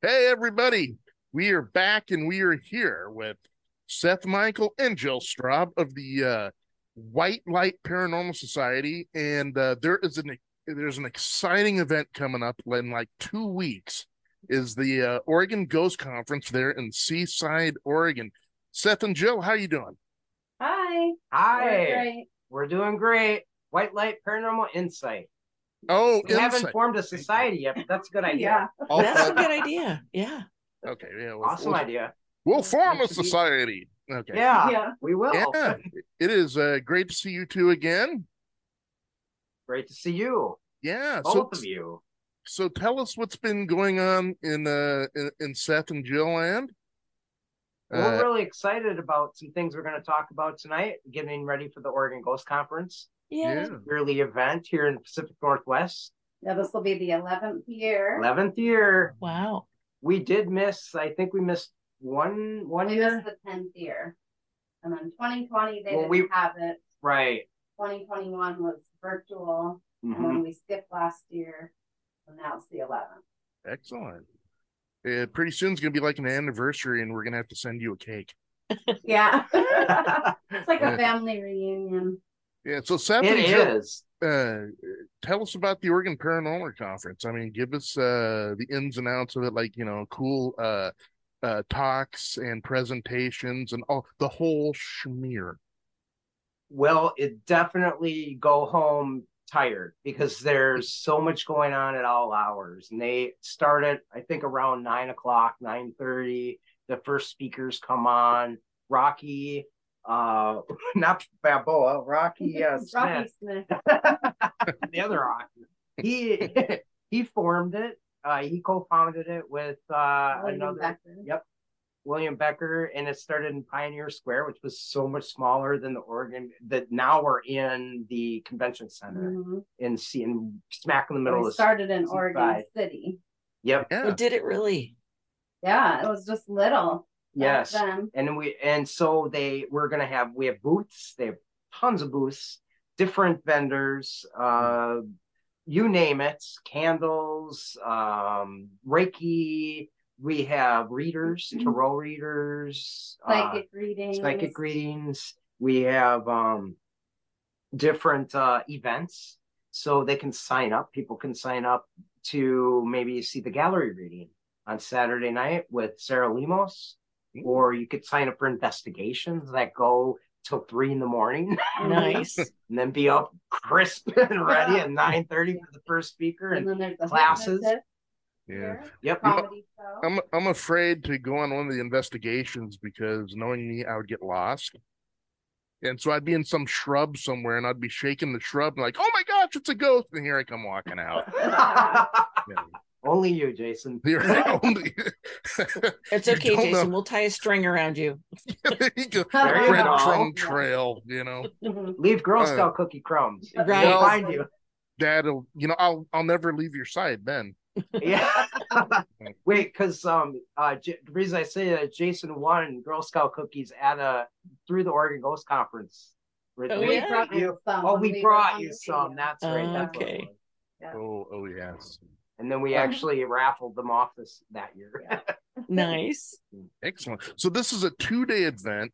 Hey, everybody. We are back and we are here with Seth Michael and Jyl Straub of the uh, White Light Paranormal Society. And uh, there is an there's an exciting event coming up in like two weeks is the uh, Oregon Ghost Conference there in Seaside, Oregon. Seth and Jyl, how you doing? Hi. Hi. We're. We're doing great. White Light Paranormal Insight. Oh, We haven't formed a society yet, but that's a good idea. Yeah. Oh, That's a good idea. Yeah. okay, yeah, we'll, Awesome we'll, idea. we'll form a Needs to be- society. Okay, Yeah, Yeah. we will. yeah. It is uh, great to see you two again. Great to see you, Yeah, both so of you. so tell us what's been going on in uh in, in Seth and Jyl land. We're Uh, really excited about some things we're going to talk about tonight, getting ready for the Oregon Ghost Conference, Yeah. yeah. yearly event here in the Pacific Northwest. Yeah, this will be the eleventh year. 11th year. Wow. We did miss, I think we missed one one We year. missed the tenth year. And then twenty twenty, they Well, didn't we- have it. Right. Twenty twenty one was virtual, and Mhm. then we skipped last year. And now it's the eleventh. Excellent. Uh, pretty soon it's gonna be like an anniversary, and we're gonna have to send you a cake. Yeah. It's like a family reunion. Yeah. So Seth It Jill, is. uh, tell us about the Oregon Paranormal Conference. I mean, give us uh the ins and outs of it, like you know, cool uh uh talks and presentations and all the whole schmear. Well, it definitely go home tired because there's so much going on at all hours. And they started, I think, around nine o'clock, nine thirty. The first speakers come on. Rocky, uh, not Balboa, Rocky uh, Rocky Smith, Smith. the other Rocky. He he formed it. Uh, he co-founded it with uh, William another Becker. Yep. William Becker, and it started in Pioneer Square, which was so much smaller than the Oregon. That now we're in the convention center Mhm. in C in smack in the middle We of the. started in Oregon City. Yep. Yeah. But did it really? Yeah, it was just little. Yes. Then. And we and so they we're gonna have we have booths. They have tons of booths, different vendors. Uh, you name it, candles, um, Reiki. We have readers, Mhm. tarot readers, uh, Psychic readings. psychic readings. We have um, different uh, events, so they can sign up. People can sign up to maybe see the gallery reading on Saturday night with Sarah Limos, Mm-hmm. or you could sign up for investigations that go till three in the morning, Nice. and then be up crisp and ready at nine thirty for the first speaker. And And then there's the classes. Yeah. yep. I'm I'm afraid to go on one of the investigations because knowing me, I would get lost. And so I'd be in some shrub somewhere and I'd be shaking the shrub and like, oh my gosh, it's a ghost. And here I come walking out. Yeah. Only you, Jason. You're the only- It's okay, Jason. know. We'll tie a string around you. There you go. There you Red go. crumb trail, you know. Leave Girl Uh, Scout cookie crumbs. Right. We'll find you. Dad'll, you know, I'll I'll never leave your side then. Yeah. Wait, because um, uh, J- the reason I say that Jason won Girl Scout cookies at a through the Oregon Ghost Conference. With Oh. We yeah. brought you some Oh, we brought you some. That's right. that's Okay. Yeah. Oh, oh yes. And then we Yeah. actually raffled them off this that year. Yeah. Nice. Excellent. So this is a two-day event.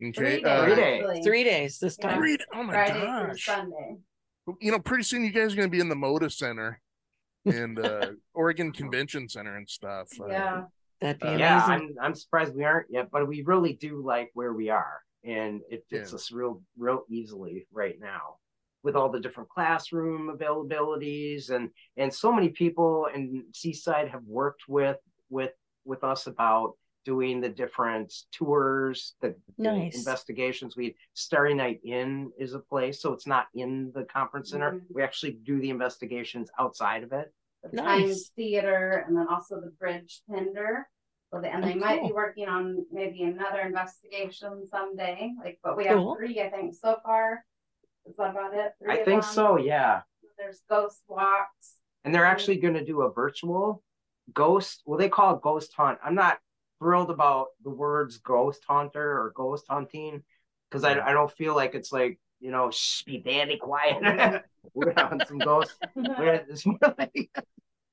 Okay. Three uh, Three days, days. Three days this time. three- oh my Friday through gosh. Sunday. You know, pretty soon you guys are gonna be in the Moda Center and uh Oregon Convention Center and stuff. Uh, Yeah. That'd be Uh, amazing. yeah, I'm I'm surprised we aren't yet, but we really do like where we are, and it fits Yeah. us real real easily right now with all the different classroom availabilities and and so many people in Seaside have worked with with with us about doing the different tours, the, the investigations. We Starry Night Inn is a place, so it's not in the conference center. Mhm. We actually do the investigations outside of it. The Nice. Times Theater and then also the Bridge Tender. So they, and they Oh, might be working on maybe another investigation someday. Like, but we have Cool. three, I think, so far. Is that about it? Three I think them. so, yeah. There's ghost walks. and they're actually going to do a virtual ghost well they call it ghost hunt i'm not thrilled about the words ghost hunter or ghost hunting because I, I don't feel like it's like you know shh be dandy quiet we're on some ghosts We're- it's more like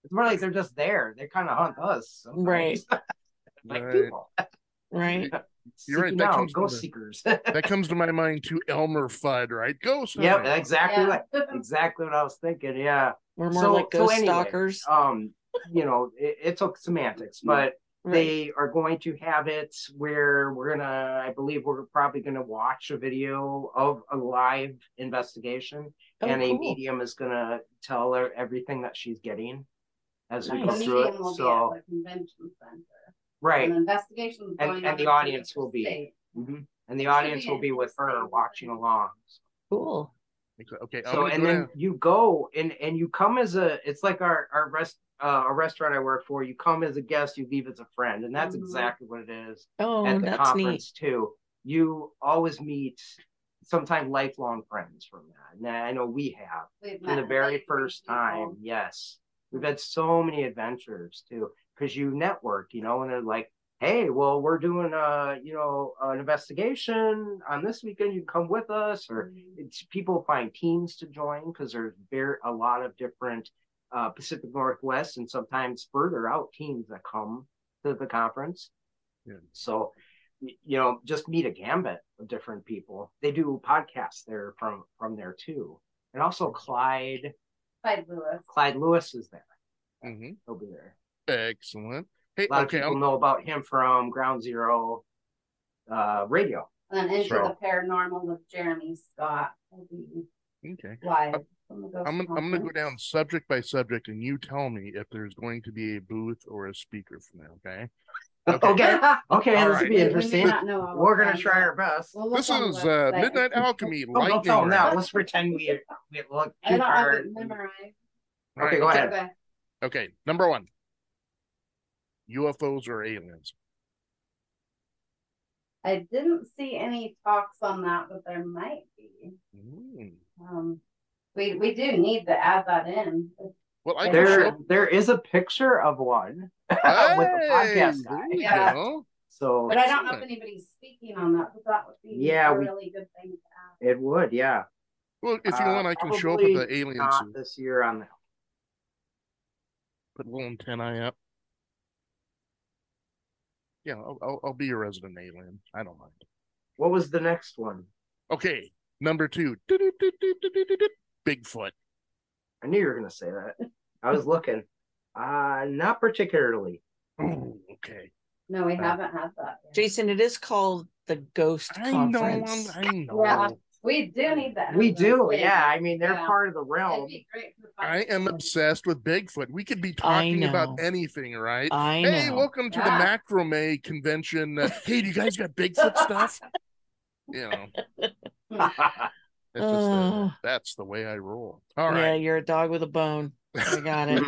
it's more like they're just there. They kind of hunt us, sometimes. Right. like Right. people. Right. You're right, that comes to ghost the- seekers. That comes to my mind too. Elmer Fudd, right? Ghost. yep, hunting. exactly Yeah. what exactly what I was thinking. Yeah. We're more So- like so ghost anyway, stalkers. Um, you know, it, it took semantics, but Right. they are going to have it where we're gonna i believe we're probably gonna watch a video of a live investigation Oh, and a medium is gonna tell her everything that she's getting as we go through it will be so at the convention center. right An investigation. And- and the audience will be- Mhm. and the audience will be with her watching along Cool. Okay. So and then down- you go and and you come as a it's like our our rest uh, a restaurant i work for you come as a guest you leave as a friend and that's Mhm. exactly what it is Oh, at the that's conference too. You always meet sometimes lifelong friends from that. And I know we have We've from the very first people. time. Yes. We've had so many adventures too. Because you network, you know, and they're like, hey, well, we're doing uh, you know, an investigation on this weekend. You can come with us, or it's people find teams to join because there's very a lot of different uh, Pacific Northwest and sometimes further out teams that come to the conference. Yeah. So, you know, just meet a gambit of different people. They do podcasts there from from there too, and also Clyde Clyde Lewis. Clyde Lewis is there. Mhm. He'll be there. Excellent. Hey, A lot okay. of people I'm, know about him from Ground Zero uh, radio. And then into So- the paranormal with Jeremy Scott okay. live from I'm gonna, I'm gonna go down subject by subject, and you tell me if there's going to be a booth or a speaker from there. Okay. Okay, okay, All this right. will be We- we may interesting. not know all We're gonna try our best. we'll This on the is uh. Midnight Alchemy Oh, don't Lightning tell them that. Let's pretend we we look I cue don't have it memorized. All Okay, right, go okay. ahead. Okay. Okay, number one. UFOs or aliens? I didn't see any talks on that, but there might be. Mm. Um, we we do need to add that in. Well, I There, show. there is a picture of one with the podcast guy. Yeah. go. So But I don't know if anybody's speaking on that, but that would be Yeah, a we- really good thing to add. it would, yeah. Well, if you Uh, want, I can show up with the alien Not this year on the Put a little antennae up. Yeah, I'll, I'll, I'll be your resident alien. I don't mind. What was the next one? Okay, number two. Bigfoot. I knew you were gonna say that. I was looking. Uh not particularly. Ooh, okay. No, we Uh, haven't had that. yet. Jason, it is called the Ghost I. Conference. I'm, I know. Yeah. We do need that. We do, thing. yeah. I mean, they're Yeah. part of the realm. be great for I am obsessed with Bigfoot. We could be talking about anything, right? I know. Hey, know. welcome to Yeah. the macrame convention. Uh, hey, do you guys got Bigfoot stuff? You know, that's just uh, that's the way I roll. All Yeah, you're a dog with a bone. I got it.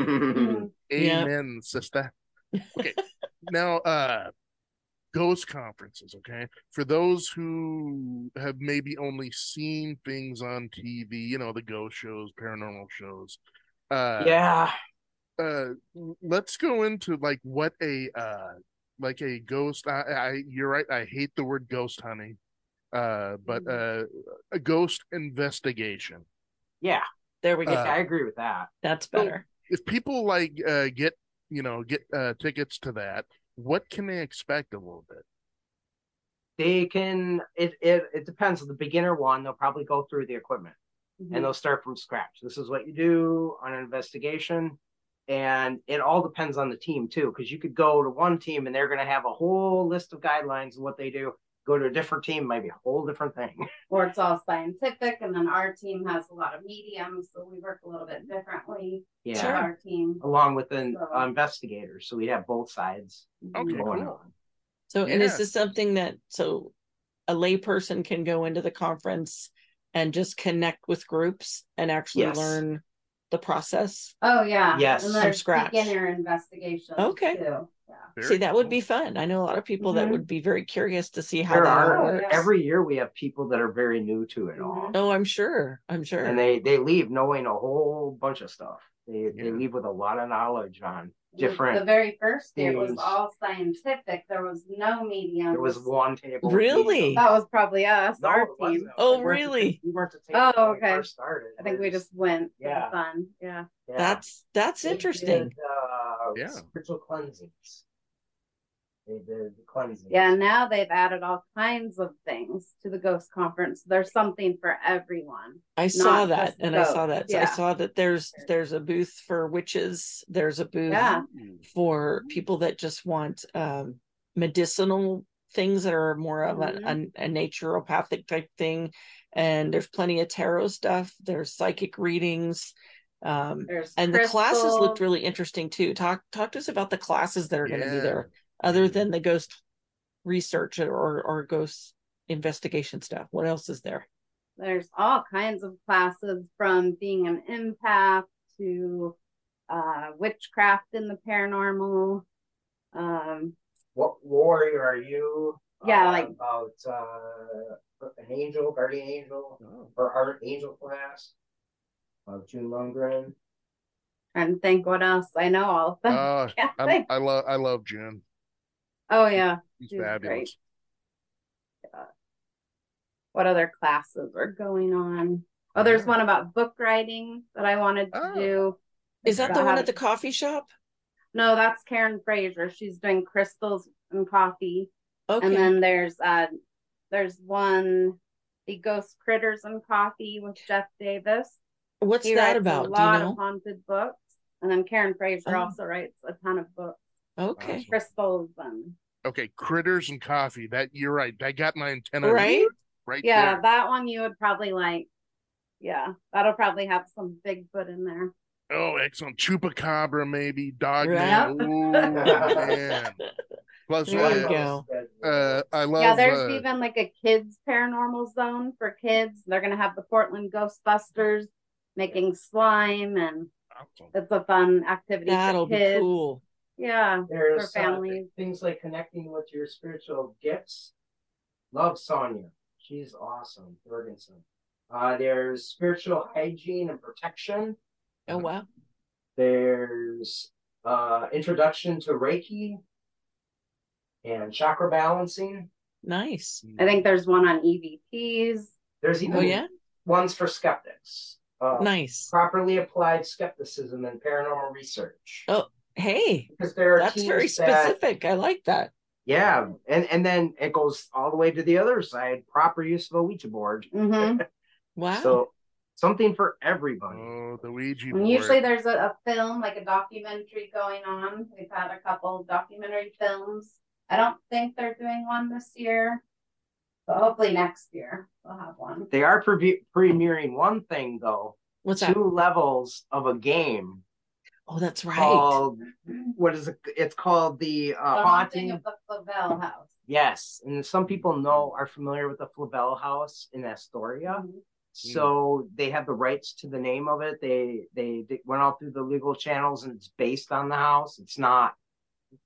Yeah. amen, sister. Okay, now uh, ghost conferences. Okay, for those who have maybe only seen things on TV, you know, the ghost shows, paranormal shows. Uh, yeah. uh let's go into like what a uh like a ghost I, I you're right i hate the word ghost hunting uh but uh a ghost investigation Yeah. There we go. Uh, I agree with that. That's better. if people like uh get you know get uh tickets to that what can they expect a little bit They can it it it depends the beginner one, they'll probably go through the equipment. Mhm. and they'll start from scratch. This is what you do on an investigation. And it all depends on the team too, because you could go to one team and they're going to have a whole list of guidelines of what they do. Go to a different team, might be a whole different thing. Or it's all scientific, and then our team has a lot of mediums, so we work a little bit differently. Yeah. Sure. Our team. Along with an So- uh, investigator. So we have both sides Okay, going cool. on. So, and is this something that so a layperson can go into the conference and just connect with groups and actually Yes. learn the process? Oh yeah. Yes. And From there's scratch. beginner investigations. Okay. Too. Yeah. Very See, that would be fun. I know a lot of people that Mhm. would be very curious to see how There that are works. every year we have people that are very new to it all. Oh, I'm sure. I'm sure. And they they leave knowing a whole bunch of stuff. They they leave with a lot of knowledge on different The very first year was all scientific. There was no medium. there was one table. Really? That was probably us, No, our it wasn't. team. Oh, We really? We weren't the table Oh, when we okay. first started. I think we just went Yeah. fun. Yeah. Yeah. That's that's They interesting. did, uh, Yeah. spiritual cleansings. They did the cleansing. Yeah, now they've added all kinds of things to the ghost conference. There's something for everyone. I saw that just and I saw ghosts, that. I saw that there's there's a booth for witches. There's a booth Yeah. for people that just want um medicinal things that are more of a, Mhm. a, a naturopathic type thing. And there's plenty of tarot stuff. There's psychic readings. Um There's and the classes looked really interesting too. Talk talk to us about the classes that are going to be there, other than the ghost research or or ghost investigation stuff. What else is there? There's all kinds of classes from being an empath to uh, witchcraft in the paranormal. Um, What warrior are you? Yeah, Uh, like- about uh, an angel, guardian angel, Oh. or archangel class. Of June Lundgren. trying to think what else I know all of them. Uh, I. I love I love June. Oh yeah. He's She's fabulous. What other classes are going on? Oh, there's one about book writing that I wanted to Oh. do. Is that the one how at the coffee shop? No, that's Karen Fraser. She's doing crystals and coffee. Okay. And then there's uh there's one the ghost critters and coffee with Jeff Davis. What's he that about? A Do lot you know? of haunted books. And then Karen Fraser Oh. also writes a ton of books, Okay. Awesome. crystals and Okay, critters and coffee. That you're right. That got my antenna Right? right yeah, there. that one you would probably like. Yeah, that'll probably have some Bigfoot in there. Oh, excellent. Chupacabra, maybe dog Right. man. Ooh, man. Plus, There you uh, go. uh, I love. yeah, there's uh, even like a kids paranormal zone for kids. They're gonna have the Portland Ghostbusters making slime, and awesome. it's a fun activity That'll for be kids. cool. Yeah, There's For uh, families. things like connecting with your spiritual gifts. Love Sonia. She's awesome. Jorgensen. Uh, there's spiritual hygiene and protection. Oh wow. There's uh, introduction to Reiki and chakra balancing. Nice. I think there's one on EVPs. There's even Oh yeah. ones for skeptics. Uh, Nice. Properly applied skepticism and paranormal research. Oh, Hey, Because there are that's teams very that specific. I like that. Yeah, and and then it goes all the way to the other side. Proper use of a Ouija board. hmm Wow. So something for everybody. Oh, the Ouija board. usually there's a, a film, like a documentary going on. We've had a couple documentary films. I don't think they're doing one this year, but hopefully next year we'll have one. They are pre- premiering one thing though. What's that? two levels of a game Oh, that's right. called what is it? It's called the uh, The haunting. haunting of the Flavel House. Yes, and some people know are familiar with the Flavel House in Astoria. Mhm. So they have the rights to the name of it. They, they they went all through the legal channels, and it's based on the house. It's not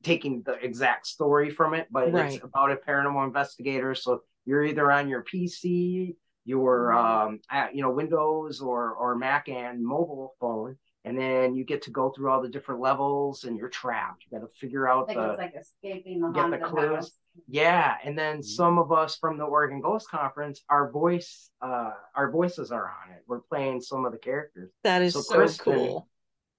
taking the exact story from it, but Right. it's about a paranormal investigator. So you're either on your PC, your um, at, you know, Windows or or Mac and mobile phone, and then you get to go through all the different levels, and you're trapped. You got to figure out think the it's like escaping the get the clues. house. yeah, and then Mm-hmm. some of us from the Oregon Ghost Conference, our voice, uh, our voices are on it. We're playing some of the characters. that is So so, Kristen- cool.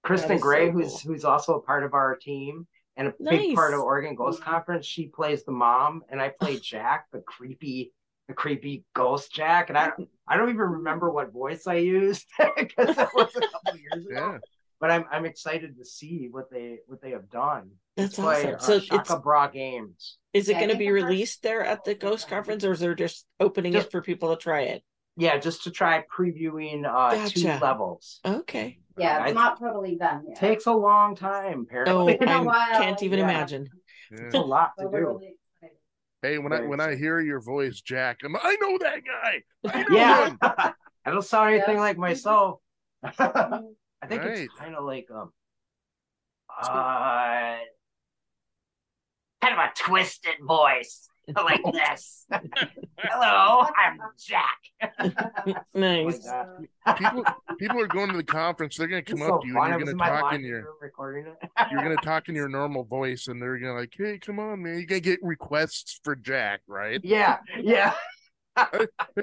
Kristen Gray, so who's cool. who's also a part of our team and a big part of Oregon Ghost Conference, she plays the mom, and I play Jack, the creepy, the creepy ghost Jack. And I I don't even remember what voice I used because that was a couple years ago. Yeah. But I'm I'm excited to see what they what they have done. That's It's by, awesome. uh, So Shaka it's Bra Games. is it Yeah, going to be released there at the Ghost Conference, or is there just opening Just- it for people to try it? Yeah, just to try previewing uh two levels. Okay. Yeah, it's I- not totally done yet. Takes a long time, Oh, apparently. It's been a I while, can't even yeah. imagine. Yeah. it's a lot to but we're do. Really excited. Hey, when I when I hear your voice, Jack, I'm, I know that guy. I know Yeah. him. I don't sound anything Yeah. like myself. I think Right. it's kind of like um uh kind of a twisted voice like this. Hello, I'm Jack. Nice. Like. People people are going to the conference. They're gonna come It's up so to you fun. And you're gonna talk in your recording it. you're gonna talk in your normal voice, and they're gonna like, hey, come on, man, you gotta get requests for Jack, right? yeah, yeah.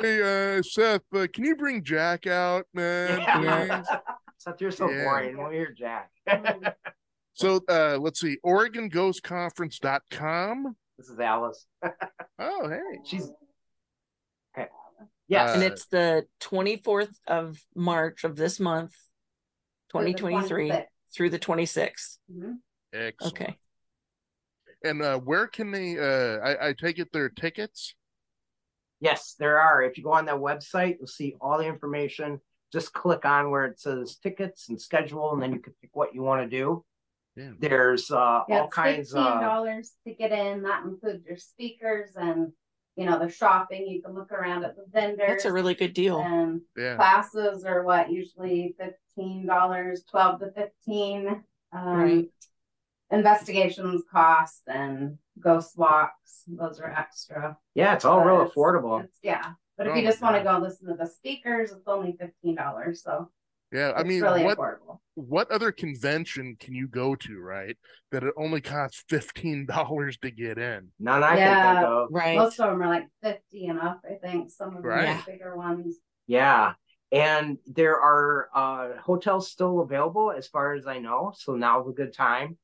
Hey, uh, Seth, uh, can you bring Jack out, man? Yeah. Please? Except you're so Yeah. boring. Well, you're Jack. So uh, let's see, OregonGhostConference.com. This is Alice. Oh, hey. She's okay. Yes. Uh, and it's the 24th of March of this month, Through the 2023 through the 26th. Mhm. Excellent. Okay. And uh, where can they? Uh, I, I take it their tickets. Yes, there are. If you go on that website, you'll see all the information. Just click on where it says tickets and schedule, and then you can pick what you want to do. Yeah. There's uh, Yeah, all it's kinds fifteen of dollars to get in. That includes your speakers and, you know, the shopping. You can look around at the vendors. That's a really good deal. And Yeah. classes are what, usually fifteen dollars, twelve to fifteen. Um, Right. Investigations cost and ghost walks, those are extra. yeah, it's all real it's- affordable. it's- Yeah, but if Oh you just wanna go listen to the speakers, it's only fifteen dollars, so. Yeah. I it's mean, really what affordable. what other convention can you go to, right? That it only costs fifteen dollars to get in. None I can Yeah. think of. Right. Most of them are like fifty and up, I think, some of them Right. are bigger ones. Yeah. And there are uh, hotels still available as far as I know. So now's a good time.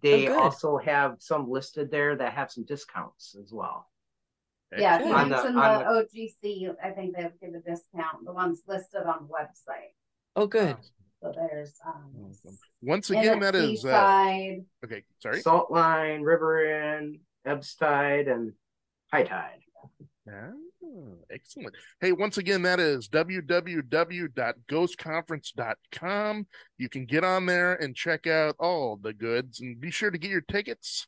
They good. also have some listed there that have some discounts as well. Yeah, if you On the- mention the OGC, I think they would give a discount, the ones listed on the website. Oh, good. So there's, um. Once again, that is uh, Seaside, okay. Sorry. Salt Line, River Inn, Ebbs Tide, and High Tide. Oh, excellent. Hey, once again, that is www.ghostconference.com. You can get on there and check out all the goods and be sure to get your tickets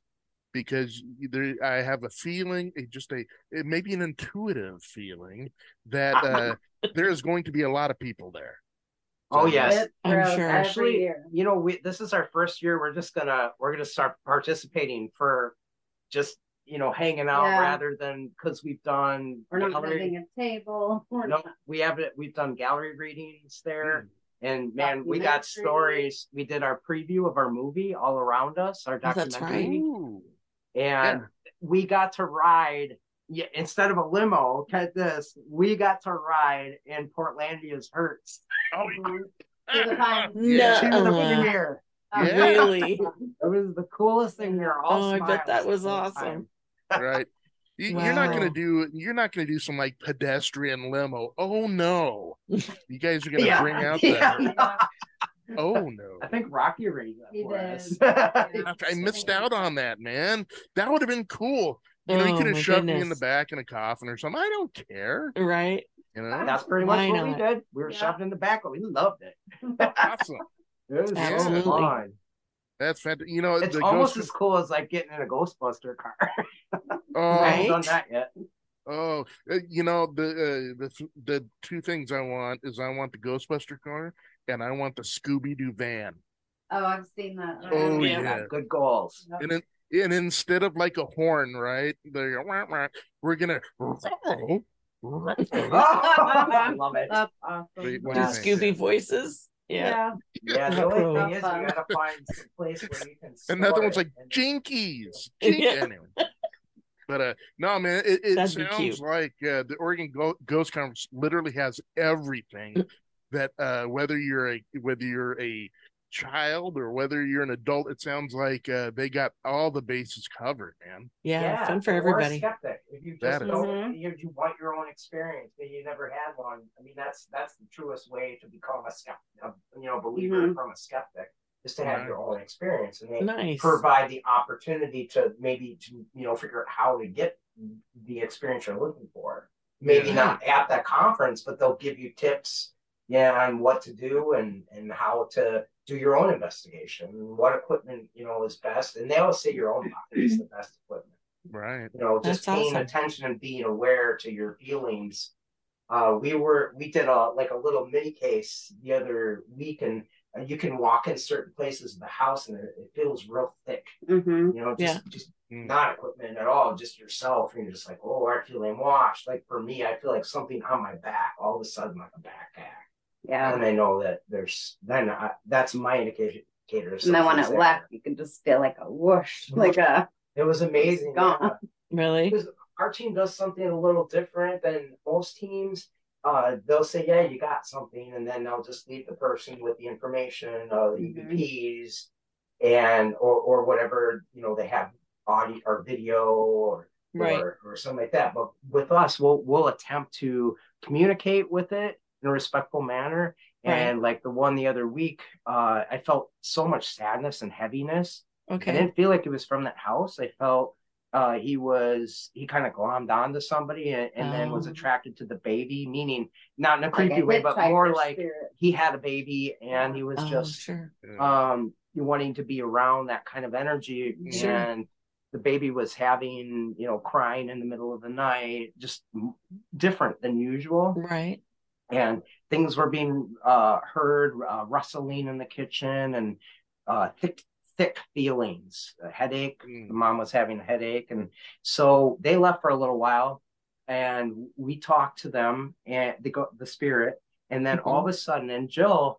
because there, I have a feeling, a- just a, it may an intuitive feeling that uh, there is going to be a lot of people there. Oh, yes. I'm sure. Actually, year. You know, we this is our first year. We're just gonna we're gonna start participating for just you know hanging out Yeah. rather than because we've done We're not gallery- having a table, we're No, not, we have it. We've done gallery readings there, Hmm. and man, we got stories. We did our preview of our movie all around us, our Oh, that's documentary, Ooh. and we got to ride. Yeah, instead of a limo, get this, we got to ride in Portlandia's hearse To the Pines. Yeah. to the premiere. Um, Yeah. Really? It was the coolest thing. We were all Oh, I bet that was awesome. right. You, You're not gonna do. You're not gonna do some like pedestrian limo. Oh no! You guys are gonna Yeah. bring out that. Yeah. Oh no! I think Rocky arranged that for us. I missed out on that, man. That would have been cool. You know, you Oh, could have my shoved me in the back in a coffin or something. I don't care. Right. You know, That's pretty much what we not? did. We were Yeah. shoved in the back, but we loved it. awesome. It was Absolutely. so fun. That's fantastic. You know, It's the almost ghost. as cool as like getting in a Ghostbuster car. oh, I haven't done that yet. oh, uh, you know the uh, the th- the two things I want is I want the Ghostbuster car and I want the Scooby Doo van. Oh, I've seen that. Oh, yeah. yeah. Good goals. And then, and instead of like a horn, right? They're wah, wah, we're gonna. I love it. That's awesome. Do do Yeah. you think? Scooby voices. Yeah. Yeah, the only thing is you gotta find some place where you can. Another one's like and- Jinkies. Jink- Yeah. Anyway. But uh, no, man, it, it sounds like uh, the Oregon Go- Ghost Conference literally has everything that uh, whether you're a whether you're a child or whether you're an adult, it sounds like uh, they got all the bases covered, man. Yeah. Fun for or a everybody. skeptic. If you just is- don't, you, you want your own experience, but you never had one. I mean, that's that's the truest way to become a skeptic, a, you know, believer Mhm. from a skeptic, is to have Right. your own experience, and they Nice. provide the opportunity to maybe to you know figure out how to get the experience you're looking for. Maybe Yeah. not at that conference, but they'll give you tips, yeah, on what to do and and how to do your own investigation, what equipment you know is best, and they always say your own pocket is the best equipment Right. you know just That's paying awesome. attention and being aware to your feelings uh we were we did a like a little mini case the other week and uh, you can walk in certain places of the house and it, it feels real thick Mm-hmm. you know just Yeah. just Mm. not equipment at all just yourself and you're just like oh i feel washed like for me i feel like something on my back all of a sudden like a backpack Yeah. and i know that there's then I, that's my indication indicator And then when it there. left, you can just feel like a whoosh, like a it was amazing gone. yeah. Really? because our team does something a little different than most teams. Uh, they'll say, "Yeah, you got something," and then they'll just leave the person with the information of the Mhm. EVPs, and or or whatever you know they have audio or video or Right. or, or something like that. But with us, we'll we'll attempt to communicate with it in a respectful manner. Right. And like the one the other week, uh, I felt so much sadness and heaviness. Okay. I didn't feel like it was from that house. I felt uh, he was he kind of glommed onto somebody and, and then was Oh. attracted to the baby, meaning not in a Like creepy a way, but more like spirit. he had a baby and he was Oh, just sure. um wanting to be around that kind of energy Sure. and the baby was having you know crying in the middle of the night just different than usual Right. And things were being uh heard uh, rustling in the kitchen and uh thick thick feelings a headache. Mm. the mom was having a headache. And so they left for a little while and we talked to them and the the spirit. And then all of a sudden and jyl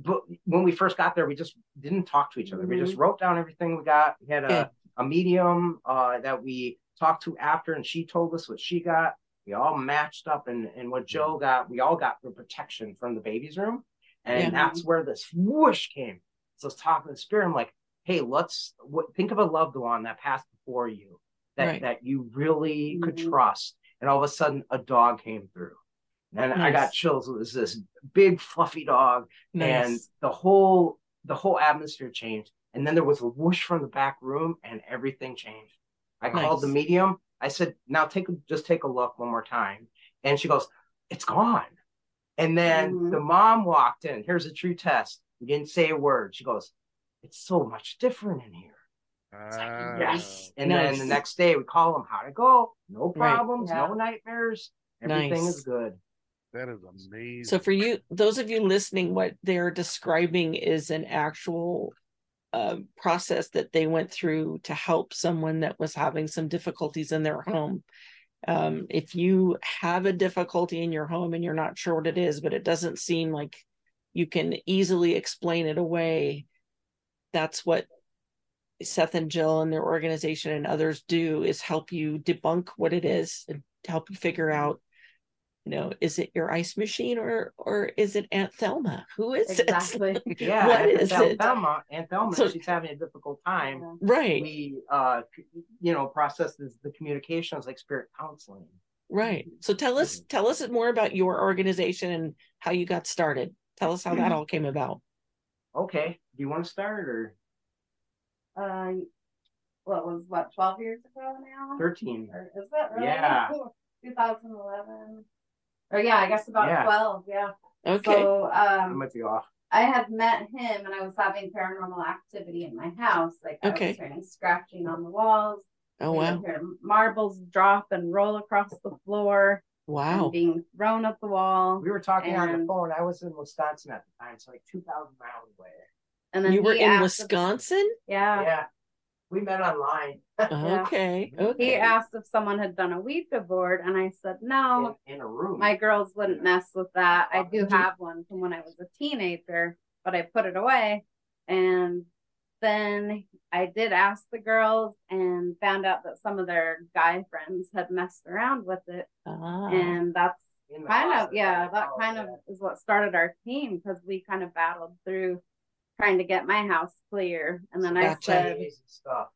but when we first got there we just didn't talk to each other. We just wrote down everything we got. We had a, Good. a medium uh that we talked to after and she told us what she got we all matched up and and what joe got. We all got for protection from the baby's room. And Yeah. that's where this whoosh came. So I was talking to the spirit i'm like hey let's what, think of a loved one that passed before you that Right. that you really could Mhm. trust. And all of a sudden a dog came through. And i got chills. It was this big fluffy dog. And the whole the whole atmosphere changed. And then there was a whoosh from the back room and everything changed. I called the medium i said now take just take a look one more time and she goes it's gone and then Mhm. the mom walked in here's a true test we didn't say a word she goes it's so much different in here Ah. yes and then the next day we call them how'd it go no Right. problems Yeah. no nightmares everything Nice. is good That is amazing. So for you, those of you listening, what they're describing is an actual uh, process that they went through to help someone that was having some difficulties in their home. Um, if you have a difficulty in your home and you're not sure what it is, but it doesn't seem like you can easily explain it away, that's what Seth and Jyl and their organization and others do is help you debunk what it is and help you figure out you know, is it your ice machine or or is it Aunt Thelma? Who is Exactly. it? yeah What and Aunt it? Thelma, Aunt Thelma So- she's having a difficult time right, we uh you know process this, the communications like spirit counseling right. So tell us tell us more about your organization and how you got started. Tell us how that all came about. okay do you want to start or Uh, what was what twelve years ago now? 13 Or is that really? Yeah. 2011. Or yeah, I guess about Yeah. 12. Yeah. Okay. So i um, might be off I had met him and I was having paranormal activity in my house. Like I Okay. was hearing scratching on the walls. oh I wow. would marbles drop and roll across the floor Wow. being thrown up the wall. we were talking on the phone i was in wisconsin at the time so like 2000 miles away And then You were in asked if- Wisconsin? yeah. yeah we met online Okay. He Okay. asked if someone had done a Ouija board, and I said no. in, in a room My girls wouldn't mess with that. I do have one from when I was a teenager, but I put it away. And then I did ask the girls and found out that some of their guy friends had messed around with it. Ah, And that's kind of, yeah, that kind of is what started our team because we kind of battled through trying to get my house clear. And then I Gotcha. said, Amazing stuff.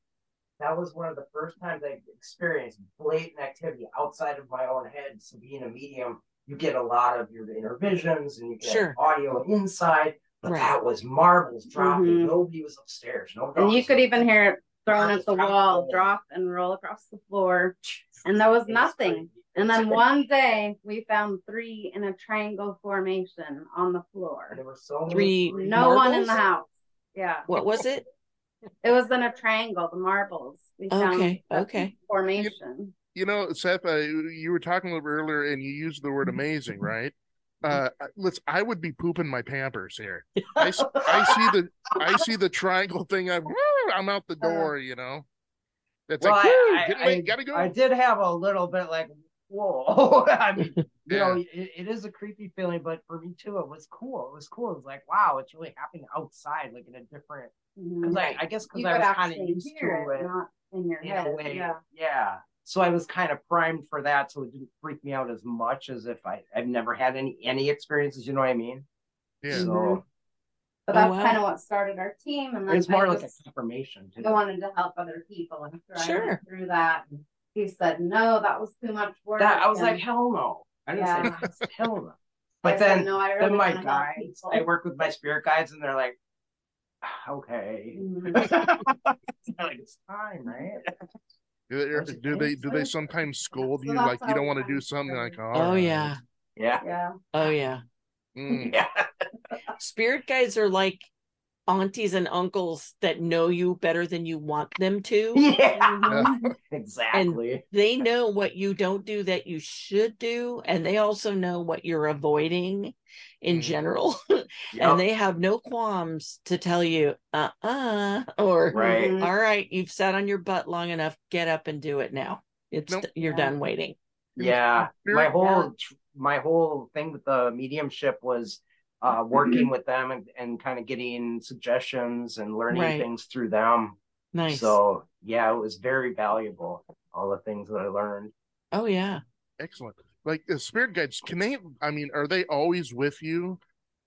That was one of the first times I experienced blatant activity outside of my own head. So being a medium, you get a lot of your inner visions and you get Sure. audio inside. But Right. that was marbles dropping. Mhm. Nobody was upstairs. No and you dogs. could even hear it thrown at the wall, roll. drop and roll across the floor. And there was It nothing. Crazy. And then one day we found three in a triangle formation on the floor. there were so Three freaks. No one in the house. Yeah. what was it? It was in a triangle, the marbles. We found Okay, okay. formation. you know, Seth, uh, you were talking a little earlier, and you used the word amazing, right? Uh, let's. I would be pooping my Pampers here. I, s- I see the I see the triangle thing. I'm I'm out the door. You know, that's Well, like, I- I- I- gotta go. I did have a little bit like, whoa. I mean, you Yeah. know, it, it is a creepy feeling, but for me too, it was cool. It was cool. It was like, wow, it's really happening outside, like in a different. Because Mhm. I, I guess because I was kind of used to it, it not in your in head. a way. Yeah. Yeah. So I was kind of primed for that, so it didn't freak me out as much as if I I've never had any any experiences. You know what I mean? yeah. So Mhm. But Oh, that's wow. kind of what started our team. And then It's more I like a confirmation. too. I wanted to help other people. And after I Sure. went through that, he said, no, that was too much work. That I was and like, hell no. I didn't Yeah. say that. hell no. I But said, then, no, I then my wanna guides. I work with my spirit guides, and they're like, "Ah, okay, Mhm. like it's time, right? Do they, Don't you do they do they sometimes scold you that's like you don't want to do something like started. Oh "All right." yeah. Yeah, Yeah. Oh yeah. Mm. yeah, Spirit guides are like aunties and uncles that know you better than you want them to. yeah, Mhm. exactly. They know what you don't do that you should do, and they also know what you're avoiding in Mhm. general. Yep. and they have no qualms to tell you, uh uh or right. Mhm. all right, you've sat on your butt long enough, get up and do it now. It's Nope. you're Yeah. done waiting. Yeah, my whole tr- my whole thing with the mediumship was uh working with them and, and kind of getting suggestions and learning Right. things through them. Nice. So yeah, it was very valuable. All the things that I learned. oh yeah. Excellent. Like the spirit guides, can they? I mean, are they always with you?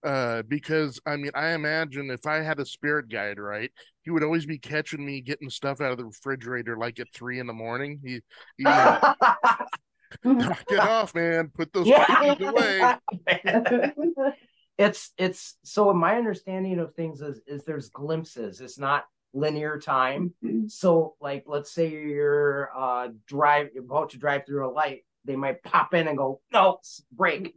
Uh, because I mean, I imagine if I had a spirit guide, right, he would always be catching me getting stuff out of the refrigerator like at three in the morning. He, he you know, knock it off, man. Put those packages away. it's it's so my understanding of things is is there's glimpses. It's not linear time. So like let's say you're uh drive you're about to drive through a light, they might pop in and go, no, break.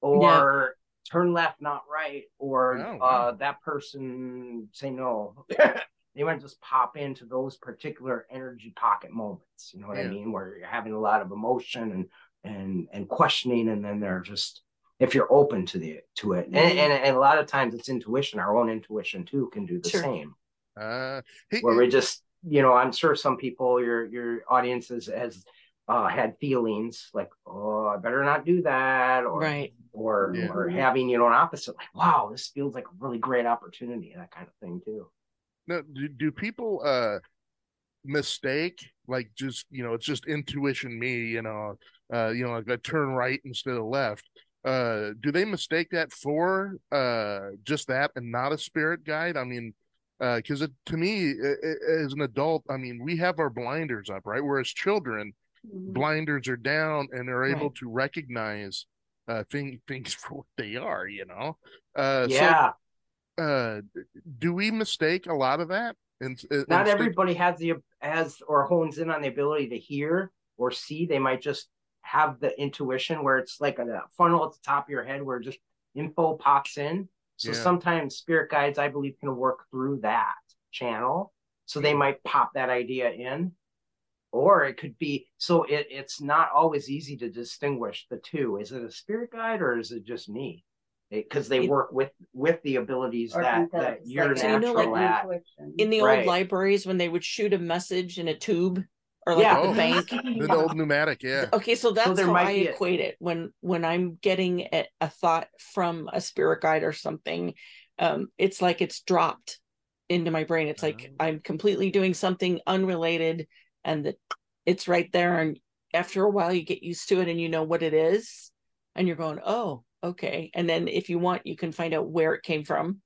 Or turn left, not right, or Oh, uh wow. that person say no. they might just pop into those particular energy pocket moments. You know what I mean? Where you're having a lot of emotion and and and questioning, and then they're just if you're open to the to it. And, Mhm. and and a lot of times it's intuition. Our own intuition too can do the Sure. same Uh, he, where we just you know i'm sure some people your your audience has, has uh had feelings like oh i better not do that or Right. or Yeah. or having you know an opposite like wow this feels like a really great opportunity that kind of thing too no, do, do people uh mistake like just you know it's just intuition me you know uh you know like I turn right instead of left uh do they mistake that for uh just that and not a spirit guide? I mean uh because it to me i- i- as an adult i mean we have our blinders up right? Whereas children Mhm. blinders are down and they're able Right. to recognize uh thing, things for what they are you know? Uh yeah. so uh do we mistake a lot of that and not everybody has the has or hones in on the ability to hear or see. They might just have the intuition where it's like a funnel at the top of your head where just info pops in. So Yeah. sometimes spirit guides i believe can work through that channel. So they might pop that idea in. Or it could be so it, it's not always easy to distinguish the two. Is it a spirit guide or is it just me? Because they It- work with with the abilities Or that that you're like So you know, natural like, at. intuition. In the Right. old libraries when they would shoot a message in a tube or like Yeah. at the Oh. bank. the old pneumatic yeah Okay, so that's there how I be a- equate it when when I'm getting a, a thought from a spirit guide or something. Um, it's like it's dropped into my brain. It's like Oh. I'm completely doing something unrelated, and that it's right there. And after a while, you get used to it, and you know what it is, and you're going, "Oh, okay." And then if you want, you can find out where it came from,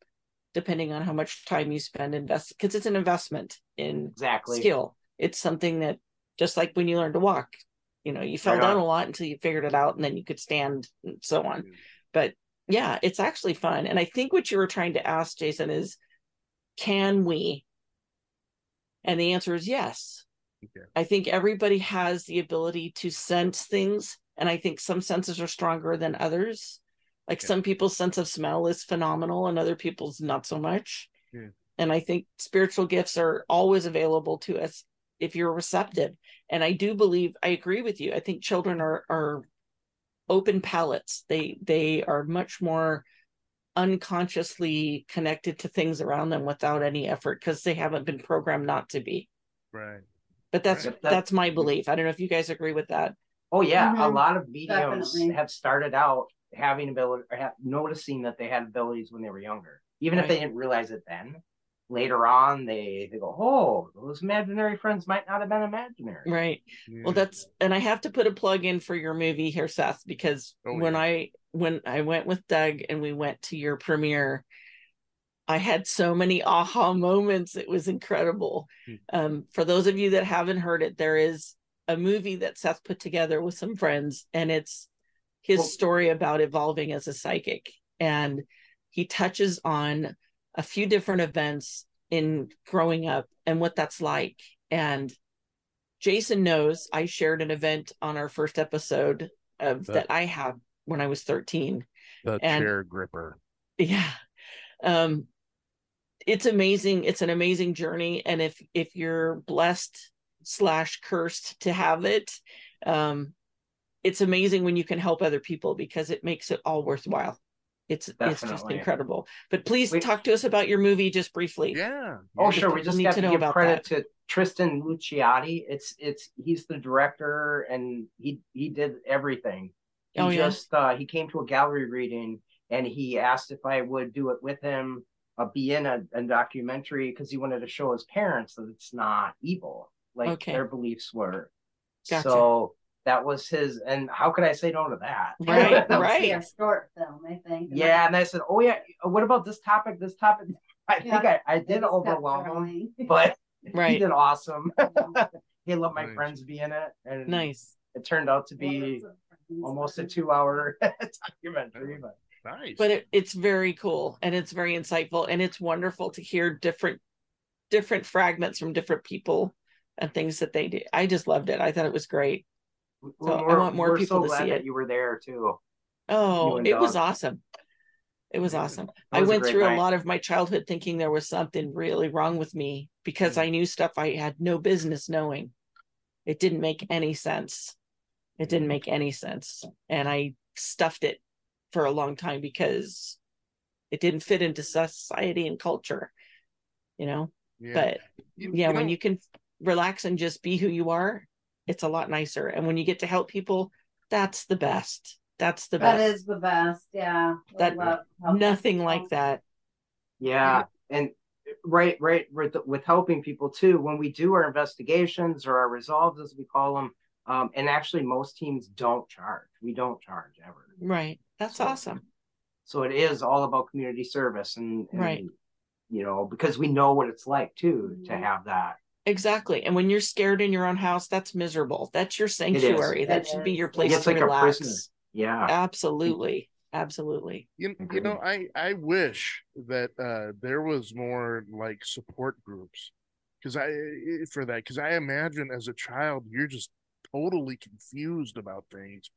depending on how much time you spend invest because it's an investment in exactly skill. It's something that just like when you learn to walk, you know, you fell Right down on. a lot until you figured it out and then you could stand and so on. But yeah, it's actually fun. And I think what you were trying to ask, Jason, is can we? And the answer is yes. Okay. I think everybody has the ability to sense things. And I think some senses are stronger than others. Like some people's sense of smell is phenomenal and other people's not so much. Yeah. And I think spiritual gifts are always available to us if you're receptive. And I do believe I agree with you. I think children are are open palates They they are much more unconsciously connected to things around them without any effort because they haven't been programmed not to be. right But that's Right. That's my belief. I don't know if you guys agree with that. Oh yeah, a Mhm. lot of mediums Definitely. have started out having ability, or have, noticing that they had abilities when they were younger, even if they didn't realize it then. Later on, they they go, "Oh, those imaginary friends might not have been imaginary." Right. yeah. Well, that's and I have to put a plug in for your movie here, Seth, because Oh, when yeah. I when I went with Doug and we went to your premiere, I had so many aha moments. It was incredible. Hmm. Um, for those of you that haven't heard it, there is a movie that Seth put together with some friends, and it's his Well- story about evolving as a psychic. And he touches on a few different events in growing up and what that's like. And Jason knows I shared an event on our first episode of That- that I had when I was 13 The And- chair gripper. yeah. Um it's amazing. It's an amazing journey. And if if you're blessed slash cursed to have it um it's amazing when you can help other people because it makes it all worthwhile it's it's just incredible but please Wait. talk to us about your movie just briefly Yeah. Oh, sure. We just need got to to, know give about credit to Tristan Luciati. It's it's he's the director and he he did everything. He Oh, yeah? just uh he came to a gallery reading and he asked if I would do it with him, uh, be in a, a documentary because he wanted to show his parents that it's not evil like Okay. their beliefs were. Gotcha. So that was his and how could I say no to that? Right, That right. A short film, I think. and Yeah, I- and I said, "Oh yeah, uh, what about this topic? This topic?" I think I, I did just kept overwhelm him, growing. but he did awesome. he let my Nice. friends be in it, and nice it turned out to be that's a almost a two-hour documentary. But Nice. but it, it's very cool and it's very insightful and it's wonderful to hear different different fragments from different people and things that they do i just loved it i thought it was great So I want more people so to see that it. you were there too. oh it was awesome it was awesome That i was a went great through night. a lot of my childhood thinking there was something really wrong with me because Mm. i knew stuff i had no business knowing it didn't make any sense it didn't make any sense and i stuffed it for a long time because it didn't fit into society and culture you know yeah. but You- yeah you when you can relax and just be who you are it's a lot nicer and when you get to help people that's the best that's the best that is the best. Yeah. I That- nothing people. like that Yeah, and right, right, with with helping people too. When we do our investigations or our resolves, as we call them, um, and actually most teams don't charge. We don't charge ever. right that's So- awesome So it is all about community service, and, and Right. you know, because we know what it's like too to Mhm. have that. Exactly. And when you're scared in your own house that's miserable. That's your sanctuary. That It should be your place It's to like a relax. Prison. Yeah, absolutely. Absolutely. You, you know, I I wish that uh there was more like support groups. Because I for that because I imagine as a child you're just totally confused about things,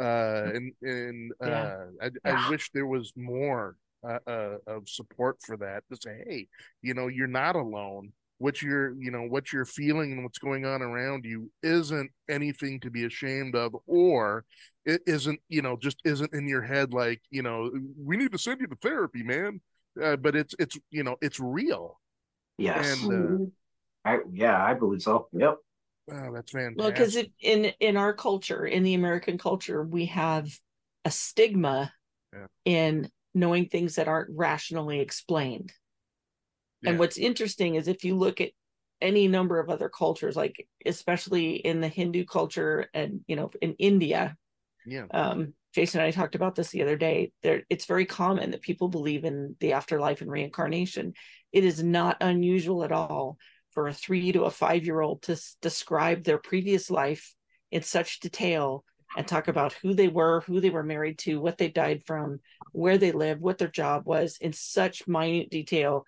uh, and and uh, Yeah. I I wish there was more uh, uh of support for that to say, hey, you know, you're not alone. What you're, you know, what you're feeling and what's going on around you isn't anything to be ashamed of, or it isn't you know just isn't in your head like you know we need to send you to therapy man uh, but it's it's you know it's real yes, And, uh, Mhm. I yeah, I believe so. Yep. oh that's fantastic well because in in our culture in the american culture we have a stigma Yeah. in knowing things that aren't rationally explained Yeah. and what's interesting is if you look at any number of other cultures like especially in the hindu culture and you know in india yeah um jason and i talked about this the other day there it's very common that people believe in the afterlife and reincarnation it is not unusual at all for a three to a five year old to s- describe their previous life in such detail and talk about who they were who they were married to what they died from where they lived what their job was in such minute detail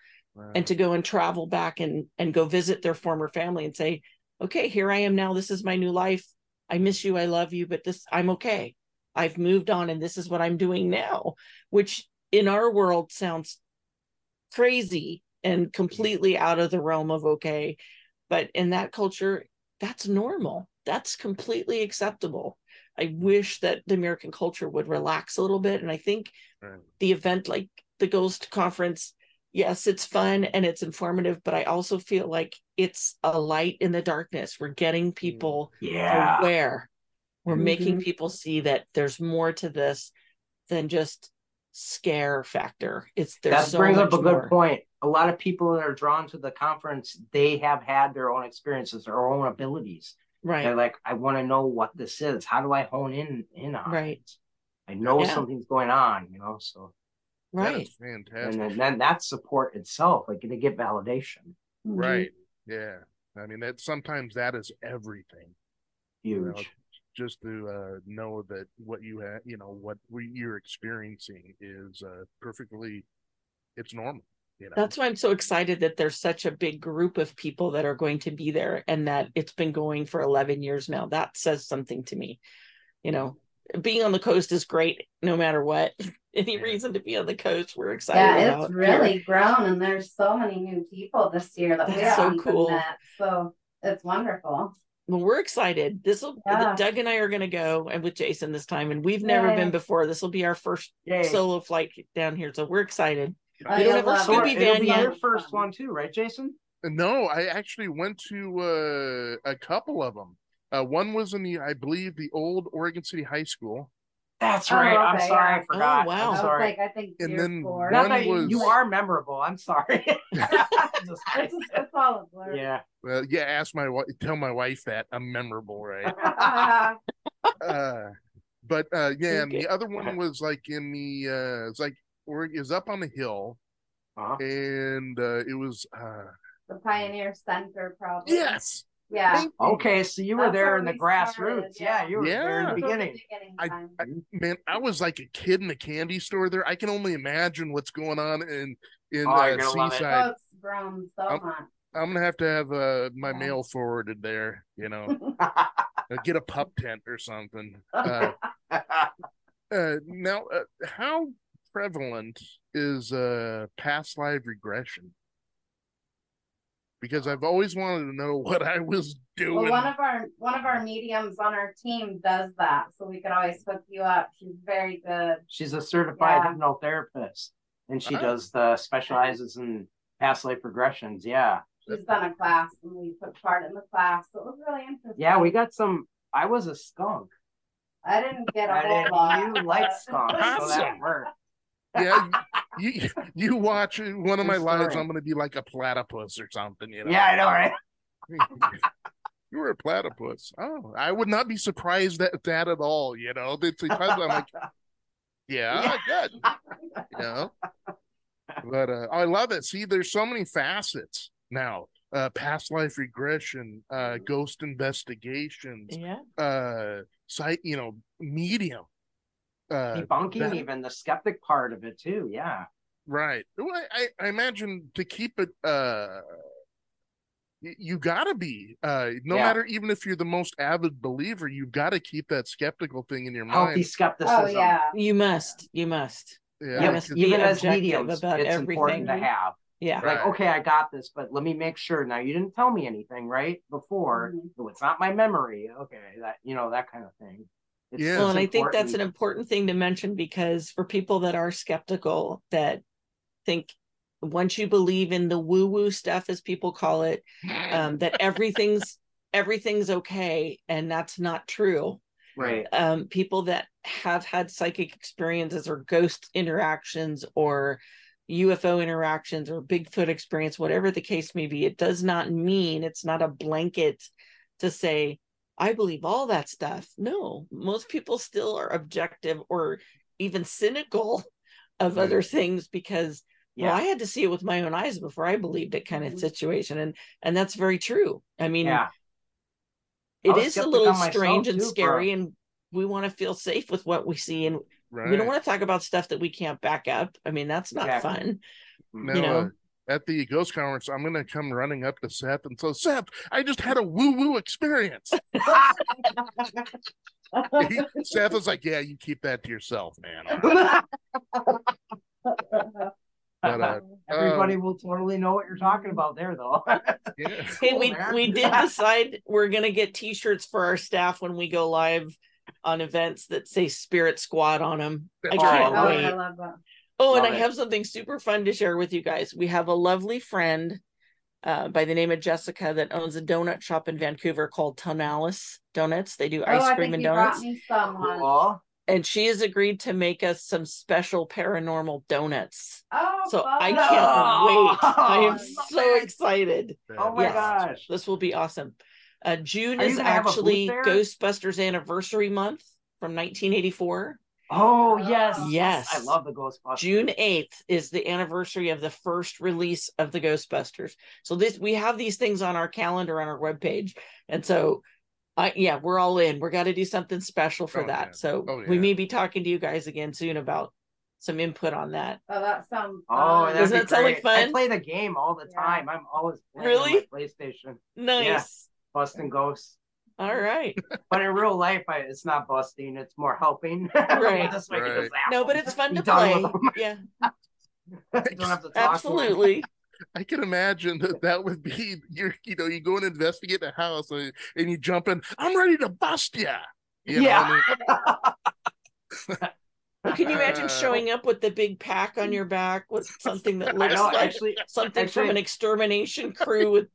And to go and travel back and and go visit their former family and say okay here i am now. This is my new life. I miss you. I love you but this i'm okay. I've moved on and this is what i'm doing now which in our world sounds crazy and completely out of the realm of okay. But in that culture that's normal. That's completely acceptable. I wish that the american culture would relax a little bit. And i think Right. the event like the ghost conference yes it's fun and it's informative but i also feel like it's a light in the darkness we're getting people Yeah. aware we're making Mhm. people see that there's more to this than just scare factor it's there's that so brings up a good more. point. A lot of people that are drawn to the conference, they have had their own experiences, their own abilities. right They're like, I want to know what this is. How do I hone in in on Right. it? I know Yeah. something's going on, you know. So Right. is fantastic. and then, then that support itself, like they get validation, Mhm. Right. Yeah. I mean that sometimes that is everything. you know, huge. just to uh, know that what you have, you know, what we, you're experiencing is uh, perfectly, it's normal. You know. That's why I'm so excited that there's such a big group of people that are going to be there and that it's been going for 11 years now. That says something to me. You know, being on the coast is great no matter what. Any reason to be on the coast, we're excited Yeah, about. it's really grown, and there's so many new people this year that we That's so haven't even cool. met. So it's wonderful. Well, we're excited. This will Yeah. Doug and I are going to go and with Jason this time, and we've never Yay. been before. This will be our first Yay. solo flight down here, so we're excited. Oh, We don't have our it. Scooby it'll van be yet. your first one too, right, Jason? No, I actually went to uh, a couple of them. Uh, one was in the, I believe, the old Oregon City High School, That's Oh, right. I'm sorry, yeah. I forgot. Oh, wow. I I'm was sorry. like, I think And then four. One that you- was- you are memorable. I'm sorry. Just It's, kidding. it's all a blur. yeah. Uh, yeah, ask my wife, tell my wife that I'm memorable, right? uh, but uh, yeah, and the other one was like in the, uh, it's like, or it was up on the hill, Uh-huh. and uh, it was, uh, the Pioneer Center, probably. yes, Yeah. Okay, so you were That's there in the grassroots. started, yeah. yeah. you were there in the beginning. beginning I- I, man, I was like a kid in the candy store there. I can only imagine what's going on in in Oh, uh, you're gonna love it. Seaside. Oh, it's grown so much. I'm gonna have to have uh, my Yeah. mail forwarded there. You know, uh, get a pup tent or something. Uh, uh, now, uh, how prevalent is uh, past live regression? Because I've always wanted to know what I was doing. Well, one of our one of our mediums on our team does that, so we could always hook you up. She's very good. She's a certified Yeah. hypnotherapist, and she Oh. does the specializes in past life regressions. Yeah, She's done a class, and we took part in the class, so it was really interesting. yeah. We got some. I was a skunk. I didn't get a I whole lot. You like skunks, so that worked. yeah, you, you watch one of my lives. story. I'm gonna be like a platypus or something. You know. Yeah, I know, right? you were a platypus. Oh, I would not be surprised at that at all. You know, because I'm like, yeah, good. You know, but uh, I love it. See, there's so many facets now. Uh, past life regression, uh, ghost investigations, Yeah. uh, site, you know, medium. Uh, Debunking that- even the skeptic part of it too. Yeah. Right. Well, I, I imagine to keep it, uh, you gotta be, uh, no Yeah. matter even if you're the most avid believer, you've got to keep that skeptical thing in your Healthy mind. skepticism. Oh yeah. You must. You must. Yeah. Yeah, must because- be even as mediums, about it's important to have. Yeah. Right. Like, okay, I got this, but let me make sure. Now, you didn't tell me anything, right? Before, Mhm. so it's not my memory. Okay, that you know that kind of thing. It's, Yeah. Well, it's and I think that's an important. important thing to mention because for people that are skeptical, that think once you believe in the woo woo stuff, as people call it, um, that everything's everything's okay, and that's not true. right. Um, people that have had psychic experiences or ghost interactions or UFO interactions or Bigfoot experience, whatever the case may be, it does not mean it's not a blanket to say, I believe all that stuff. No, most people still are objective or even cynical of Right. other things because well, I had to see it with my own eyes before I believed it kind of Mhm. situation. And and that's very true. I mean, yeah. it was is a little strange and too, scary and we want to feel safe with what we see and right. we don't want to talk about stuff that we can't back up. I mean, that's not Exactly. fun. Now, you know. At the ghost conference, I'm gonna come running up to Seth and so Seth, I just had a woo woo experience. He- Seth was like, "Yeah, you keep that to yourself, man." But uh, Everybody um, will totally know what you're talking about there, though. yeah. Hey, Cool, we man. we did decide we're gonna get t-shirts for our staff when we go live on events that say Spirit Squad on them. I That's can't oh, wait. I love that. Oh, and I it. have something super fun to share with you guys. We have a lovely friend uh, by the name of Jessica that owns a donut shop in Vancouver called Tonalli's Donuts. They do Oh, ice I cream think and you brought donuts. me some once. And she has agreed to make us some special paranormal donuts. Oh, So I can't wait. I am Oh, so man. excited. Oh my Yes. gosh. This will be awesome. Uh, June is gonna have a booth actually? Ghostbusters anniversary month from 1984. Oh yes, Yes. I love the Ghostbusters. June 8th is the anniversary of the first release of the Ghostbusters. So this we have these things on our calendar on our webpage. And so I yeah, we're all in. We're gotta do something special for Oh, that. yeah. So Oh, we may be talking to you guys again soon about some input on that. Oh, that sounds Oh, fun. that'd Doesn't that sound like great. I play the game all the Yeah. time. I'm always playing Really? on my PlayStation, Nice. busting ghosts. All right. But in real life, I, it's not busting; it's more helping. Right. Just making Right. No, but it's fun to play. Yeah, you don't have to talk to 'em. absolutely. I can imagine that that would be you. You know, you go and investigate the house and, and you jump in. I'm ready to bust ya. You know, Yeah. I mean, Well, can you imagine Uh, showing up with the big pack on your back with something that I looks know, like actually. something from an extermination crew with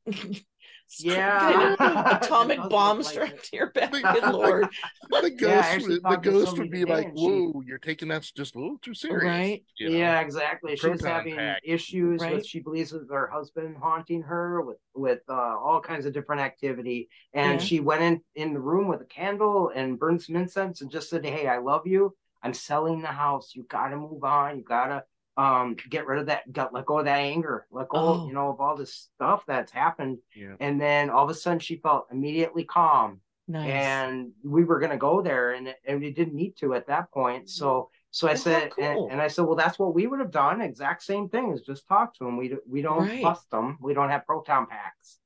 Yeah. atomic It does bomb look like strapped to your back. Good lord. the Yeah, ghost, actually would- the ghost would be today like, and she- "Whoa, you're taking that just a little too serious." Right. you know? Yeah, exactly. She was having pack. issues Right. with she believes with her husband haunting her with with uh, all kinds of different activity, and Yeah. she went in in the room with a candle and burned some incense and just said, "Hey, I love you. I'm selling the house. You got to move on. You got to um get rid of that. Got let go of that anger. Let go, Oh. you know, of all this stuff that's happened." Yeah. And then all of a sudden, she felt immediately calm Nice. and we were going to go there and and we didn't need to at that point so so i Well, said and, cool. and i said well that's what we would have done exact same thing is just talk to them we do, we don't Right. bust them we don't have proton packs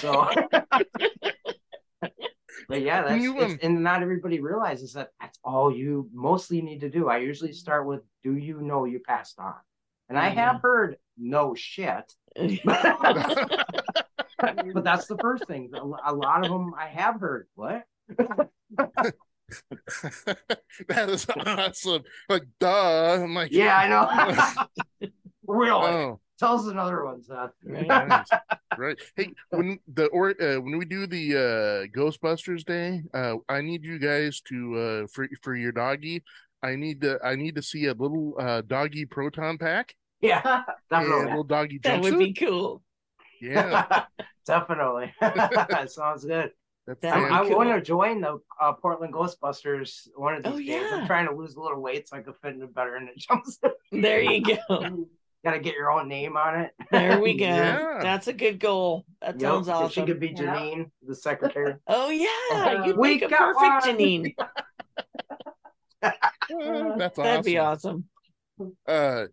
so but yeah that's You, um, and not everybody realizes that that's all you mostly need to do. I usually start with do you know you passed on? And i have heard no shit. But that's the first thing. A, a lot of them i have heard. What? That is awesome. Like, duh. I'm like, yeah i know. Really? Oh, Tell us another one, Seth. Right. right. right. Hey, when the or uh, when we do the uh Ghostbusters Day, uh, I need you guys to uh for for your doggy. I need to I need to see a little uh doggy proton pack Yeah, and a definitely. little doggy that would be cool. Yeah, definitely. Sounds good. that's I, would I cool. want to join the uh, Portland Ghostbusters one of these Oh, days. yeah. I'm trying to lose a little weight so I can fit in it better in the jumpsuit. There you go. Got to get your own name on it. There we go. Yeah. That's a good goal. That Yep, sounds She could be Yeah. Janine, the secretary. Oh yeah, Uh, you'd we make a got perfect one. Janine. Uh, that's That'd be awesome. awesome. Uh,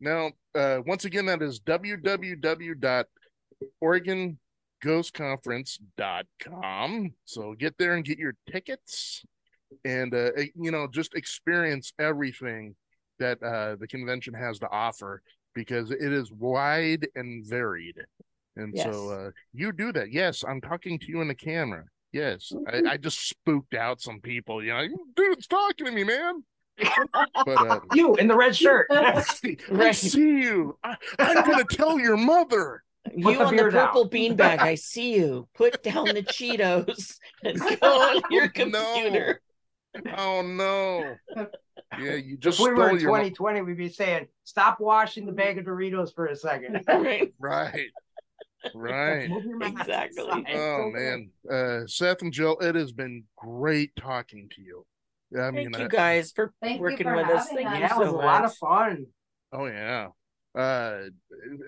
now, uh, once again, that is www.oregonghostconference.com. So get there and get your tickets and, uh, you know, just experience everything that uh, the convention has to offer because it is wide and varied. And Yes. so uh, you do that. Yes, I'm talking to you in the camera. Yes, I, I just spooked out some people. You know, dude's talking to me, man. But uh, You in the red shirt. I see, I see you. I, I'm gonna tell your mother. You the on the beer down. purple beanbag, I see you. Put down the Cheetos and go on your No. computer. Oh no. Yeah, you if just we were stole in your 2020, we'd be saying, "Stop washing the bag of Doritos for a second. Right. right. Right. Move your mask Exactly. Oh man. Uh Seth and Jyl, it has been great talking to you. Yeah, I mean Thank you guys for Thank you working for with us. Thank us. you Yeah, it so was a lot of fun. oh yeah. Uh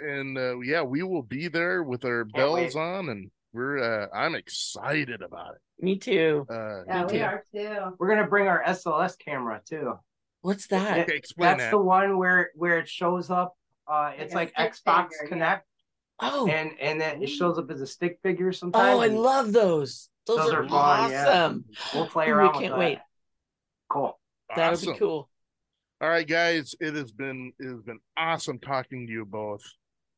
and uh yeah, we will be there with our Can't bells wait. on and we're uh I'm excited about it. Me too. Uh Yeah, Me we too. are too. We're gonna bring our SLS camera too. What's that? okay, explain That's that. the one where where it shows up. Uh, it's Like like, Xbox figure, yeah. Kinect, Oh, and and then it shows up as a stick figure sometimes. oh, I love those. Those, Those are, are fun, yeah. awesome. We'll play around. we can't that. wait. Cool. That'll Awesome. be cool. All right, guys, it has been it has been awesome talking to you both.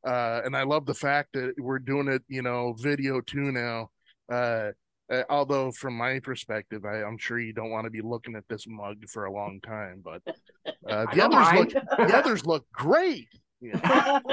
Uh, and I love the fact that we're doing it, you know, video too now. Uh, uh, although from my perspective, I, I'm sure you don't want to be looking at this mug for a long time, but uh, the don't others look the others look great. Yeah.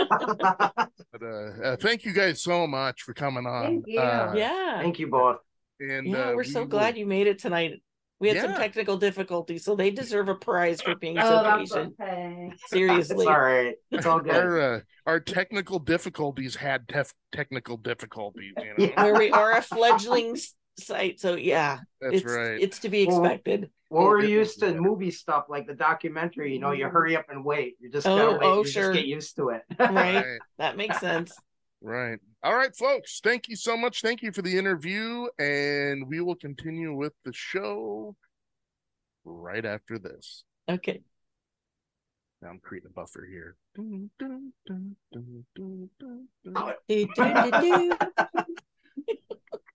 But uh, uh, thank you guys so much for coming on. Thank you. Uh, yeah. Thank you both. and Yeah, uh, we're we so will- glad you made it tonight. We had some technical difficulties, so they deserve a prize for being so Oh, that's patient. okay. It's Seriously. all right. It's all good. Our uh, our technical difficulties had tef- technical difficulties. You know, Yeah. Where we are a fledgling s- site, so yeah, that's it's right. it's to be expected. Well, Oh, we're used to better. movie stuff like the documentary. You know, you mm-hmm. hurry up and wait. You just Oh, gotta wait. oh, you sure. just get used to it. Right. That makes sense. Right. All right, folks. Thank you so much. Thank you for the interview. And we will continue with the show right after this. Okay. Now I'm creating a buffer here.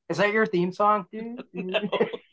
Is that your theme song?